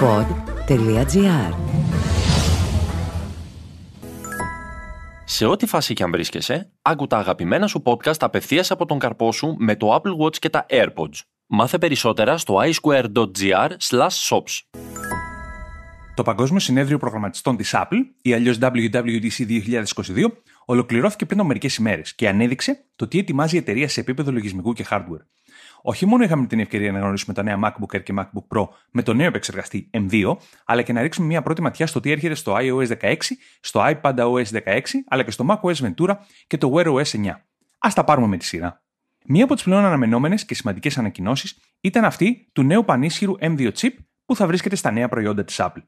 pod.gr Σε ό,τι φάση και αν βρίσκεσαι, άκου τα αγαπημένα σου podcast απευθείας από τον καρπό σου με το Apple Watch και τα AirPods. Μάθε περισσότερα στο iSquare.gr shops. Το Παγκόσμιο Συνέδριο Προγραμματιστών της Apple, ή αλλιώς WWDC 2022, ολοκληρώθηκε πριν από μερικές ημέρες και ανέδειξε το τι ετοιμάζει η εταιρεία σε επίπεδο λογισμικού και hardware. Όχι μόνο είχαμε την ευκαιρία να γνωρίσουμε τα νέα MacBook Air και MacBook Pro με το νέο επεξεργαστή M2, αλλά και να ρίξουμε μια πρώτη ματιά στο τι έρχεται στο iOS 16, στο iPadOS 16, αλλά και στο macOS Ventura και το Wear OS 9. Α τα πάρουμε με τη σειρά. Μία από τις πλέον αναμενόμενες και σημαντικές ανακοινώσεις ήταν αυτή του νέου πανίσχυρου M2 chip που θα βρίσκεται στα νέα προϊόντα της Apple.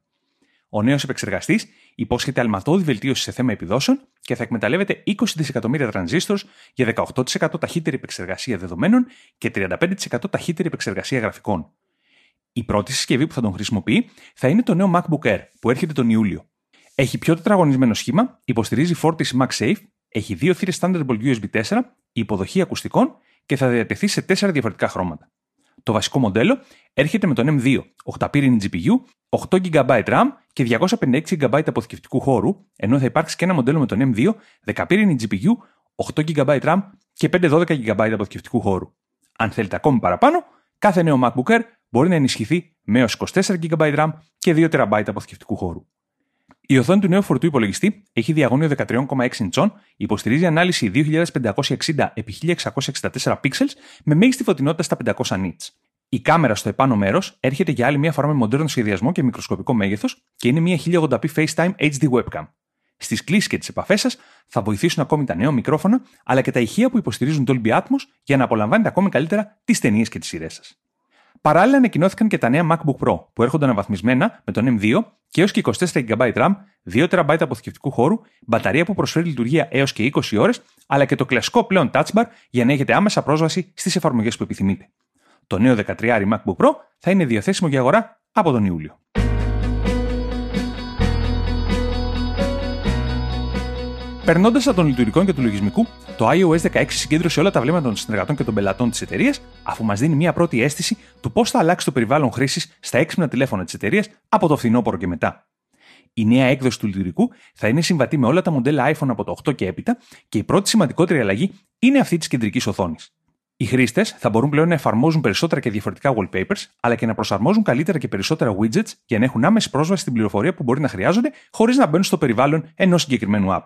Ο νέος επεξεργαστής υπόσχεται αλματώδη βελτίωση σε θέμα επιδόσεων και θα εκμεταλλεύεται 20 δισεκατομμύρια τρανζίστορς για 18% ταχύτερη επεξεργασία δεδομένων και 35% ταχύτερη επεξεργασία γραφικών. Η πρώτη συσκευή που θα τον χρησιμοποιεί θα είναι το νέο MacBook Air που έρχεται τον Ιούλιο. Έχει πιο τετραγωνισμένο σχήμα, υποστηρίζει φόρτιση MagSafe, έχει δύο θύρες Thunderbolt USB 4, υποδοχή ακουστικών και θα διατεθεί σε τέσσερα διαφορετικά χρώματα. Το βασικό μοντέλο έρχεται με τον M2, 8 πύρινη GPU, 8 GB RAM και 256 GB αποθηκευτικού χώρου, ενώ θα υπάρξει και ένα μοντέλο με τον M2, 10 πύρινη GPU, 8 GB RAM και 512 GB αποθηκευτικού χώρου. Αν θέλετε ακόμη παραπάνω, κάθε νέο MacBook Air μπορεί να ενισχυθεί με έως 24 GB RAM και 2 TB αποθηκευτικού χώρου. Η οθόνη του νέου φορτού υπολογιστή έχει διαγώνιο 13,6 inch, υποστηρίζει ανάλυση 2560x1664 pixels με μέγιστη φωτεινότητα στα 500 nits. Η κάμερα στο επάνω μέρος έρχεται για άλλη μία φορά με μοντέρνο σχεδιασμό και μικροσκοπικό μέγεθος και είναι μια 1080p FaceTime HD webcam. Στις κλήσεις και τις επαφές σας θα βοηθήσουν ακόμη τα νέα μικρόφωνα αλλά και τα ηχεία που υποστηρίζουν το Dolby Atmos για να απολαμβάνετε ακόμη καλύτερα τις ταινίες και τις σειρές σας. Παράλληλα, ανακοινώθηκαν και τα νέα MacBook Pro που έρχονται αναβαθμισμένα με τον M2 και έως και 24 GB RAM, 2 TB αποθηκευτικού χώρου, μπαταρία που προσφέρει λειτουργία έως και 20 ώρες, αλλά και το κλασικό πλέον Touch Bar για να έχετε άμεσα πρόσβαση στις εφαρμογές που επιθυμείτε. Το νέο 13 MacBook Pro θα είναι διαθέσιμο για αγορά από τον Ιούλιο. Περνώντας από των λειτουργικών και του λογισμικού, το iOS 16 συγκέντρωσε όλα τα βλέμματα των συνεργατών και των πελατών της εταιρείας, αφού μας δίνει μια πρώτη αίσθηση του πώς θα αλλάξει το περιβάλλον χρήσης στα έξυπνα τηλέφωνα της εταιρείας από το φθινόπωρο και μετά. Η νέα έκδοση του λειτουργικού θα είναι συμβατή με όλα τα μοντέλα iPhone από το 8 και έπειτα και η πρώτη σημαντικότερη αλλαγή είναι αυτή της κεντρικής οθόνης. Οι χρήστες θα μπορούν πλέον να εφαρμόζουν περισσότερα και διαφορετικά wallpapers, αλλά και να προσαρμόζουν καλύτερα και περισσότερα widgets για να έχουν άμεση πρόσβαση στην πληροφορία που μπορεί να χρειάζονται χωρίς να μπαίνουν στο περιβάλλον ενός συγκεκριμένου app.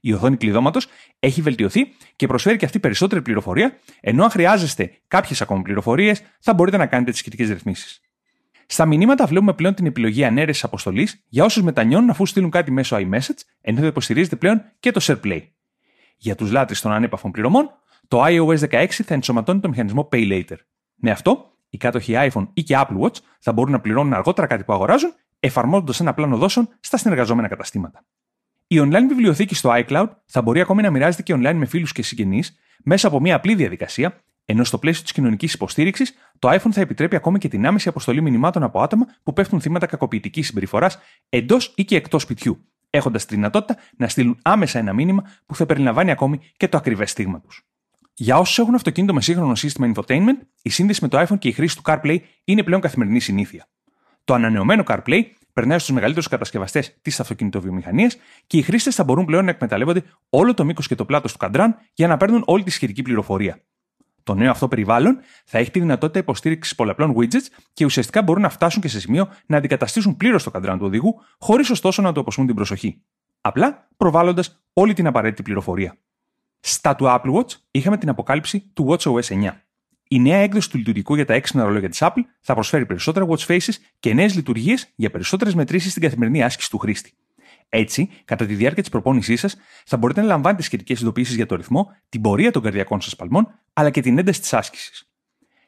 Η οθόνη κλειδώματος έχει βελτιωθεί και προσφέρει και αυτή περισσότερη πληροφορία, ενώ αν χρειάζεστε κάποιες ακόμα πληροφορίες, θα μπορείτε να κάνετε τις σχετικές ρυθμίσεις. Στα μηνύματα βλέπουμε πλέον την επιλογή ανέρεσης αποστολής για όσους μετανιώνουν αφού στείλουν κάτι μέσω iMessage, ενώ θα υποστηρίζεται πλέον και το SharePlay. Για τους λάτρε των ανέπαφων πληρωμών, το iOS 16 θα ενσωματώνει το μηχανισμό Pay Later. Με αυτό, οι κάτοχοι iPhone ή και Apple Watch θα μπορούν να πληρώνουν αργότερα κάτι που αγοράζουν, εφαρμόζοντας ένα πλάνο δόσεων στα συνεργαζόμενα καταστήματα. Η online βιβλιοθήκη στο iCloud θα μπορεί ακόμη να μοιράζεται και online με φίλους και συγγενείς μέσα από μια απλή διαδικασία, ενώ στο πλαίσιο της κοινωνικής υποστήριξης, το iPhone θα επιτρέπει ακόμη και την άμεση αποστολή μηνυμάτων από άτομα που πέφτουν θύματα κακοποιητικής συμπεριφοράς εντός ή και εκτός σπιτιού, έχοντας τη δυνατότητα να στείλουν άμεσα ένα μήνυμα που θα περιλαμβάνει ακόμη και το ακριβές στίγμα τους. Για όσους έχουν αυτοκίνητο με σύγχρονο σύστημα infotainment, η σύνδεση με το iPhone και η χρήση του CarPlay είναι πλέον καθημερινή συνήθεια. Το ανανεωμένο CarPlay περνάει στους μεγαλύτερους κατασκευαστές της αυτοκινητοβιομηχανίας και οι χρήστες θα μπορούν πλέον να εκμεταλλεύονται όλο το μήκος και το πλάτος του καντράν για να παίρνουν όλη τη σχετική πληροφορία. Το νέο αυτό περιβάλλον θα έχει τη δυνατότητα υποστήριξης πολλαπλών widgets και ουσιαστικά μπορούν να φτάσουν και σε σημείο να αντικαταστήσουν πλήρως το καντράν του οδηγού, χωρίς ωστόσο να του αποσμούν την προσοχή. Απλά προβάλλοντας όλη την απαραίτητη πληροφορία. Στα του Apple Watch είχαμε την αποκάλυψη του WatchOS 9. Η νέα έκδοση του λειτουργικού για τα έξυπνα ρολόγια της Apple θα προσφέρει περισσότερα watch faces και νέες λειτουργίες για περισσότερες μετρήσεις στην καθημερινή άσκηση του χρήστη. Έτσι, κατά τη διάρκεια της προπόνησής σας, θα μπορείτε να λαμβάνετε σχετικές ειδοποιήσεις για το ρυθμό, την πορεία των καρδιακών σας παλμών, αλλά και την ένταση της άσκησης.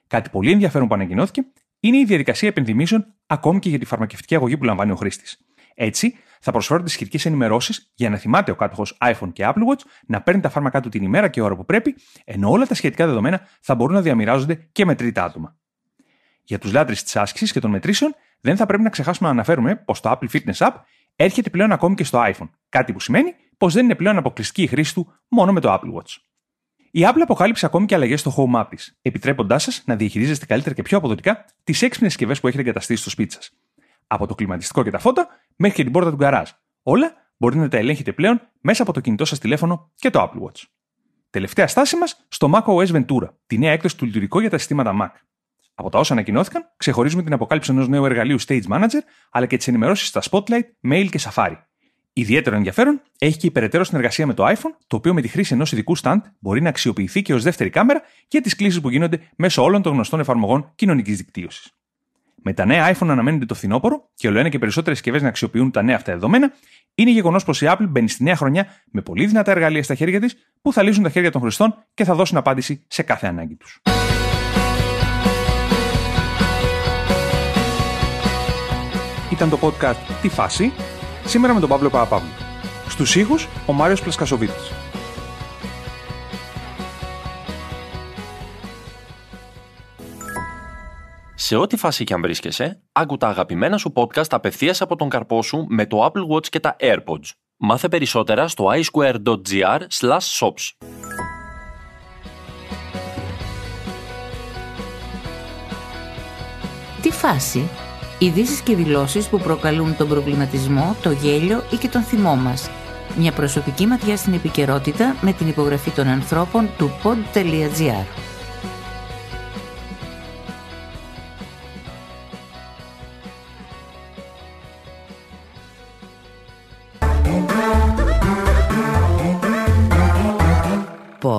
Κάτι πολύ ενδιαφέρον που ανακοινώθηκε είναι η διαδικασία επενδυμίσεων ακόμη και για τη φαρμακευτική αγωγή που λαμβάνει ο χρήστης. Έτσι, θα προσφέρονται σχετικέ ενημερώσεις για να θυμάται ο κάτοχος iPhone και Apple Watch να παίρνει τα φάρμακά του την ημέρα και ώρα που πρέπει, ενώ όλα τα σχετικά δεδομένα θα μπορούν να διαμοιράζονται και με τρίτα άτομα. Για τους λάτρε της άσκησης και των μετρήσεων, δεν θα πρέπει να ξεχάσουμε να αναφέρουμε πως το Apple Fitness App έρχεται πλέον ακόμη και στο iPhone, κάτι που σημαίνει πως δεν είναι πλέον αποκλειστική η χρήση του μόνο με το Apple Watch. Η Apple αποκάλυψε ακόμη και αλλαγές στο Home App της, επιτρέποντάς σας να διαχειρίζεστε καλύτερα και πιο αποδοτικά τις έξυπνες συσκευές που έχετε εγκαταστήσει στο σπίτι σας. Από το κλιματιστικό και τα φώτα μέχρι και την πόρτα του γκαράζ. Όλα μπορείτε να τα ελέγχετε πλέον μέσα από το κινητό σας τηλέφωνο και το Apple Watch. Τελευταία στάση μας στο macOS Ventura, τη νέα έκδοση του λειτουργικού για τα συστήματα Mac. Από τα όσα ανακοινώθηκαν, ξεχωρίζουμε την αποκάλυψη ενός νέου εργαλείου Stage Manager, αλλά και τις ενημερώσεις στα Spotlight, Mail και Safari. Ιδιαίτερο ενδιαφέρον έχει και η περαιτέρω συνεργασία με το iPhone, το οποίο με τη χρήση ενός ειδικού stand μπορεί να αξιοποιηθεί και ως δεύτερη κάμερα και τις κλήσεις που γίνονται μέσω όλων των γνωστών εφαρμογών κοινωνικής δικτύωσης. Με τα νέα iPhone αναμένεται το φθινόπωρο και ολοένα και περισσότερες συσκευές να αξιοποιούν τα νέα αυτά δεδομένα, είναι γεγονός πως η Apple μπαίνει στη νέα χρονιά με πολύ δυνατά εργαλεία στα χέρια της που θα λύσουν τα χέρια των χρηστών και θα δώσουν απάντηση σε κάθε ανάγκη τους. Ήταν το podcast «Τι φάση» σήμερα με τον Παύλο Παπαπαύλου. Στους ήχους, ο Μάριος Πλασκασοβίτης. Σε ό,τι φάση και αν βρίσκεσαι, άκου τα αγαπημένα σου podcast απευθείας από τον καρπό σου με το Apple Watch και τα AirPods. Μάθε περισσότερα στο iSquare.gr shops. Τι φάση Ειδήσεις και δηλώσεις που προκαλούν τον προβληματισμό, το γέλιο ή και τον θυμό μας. Μια προσωπική ματιά στην επικαιρότητα με την υπογραφή των ανθρώπων του pod.gr.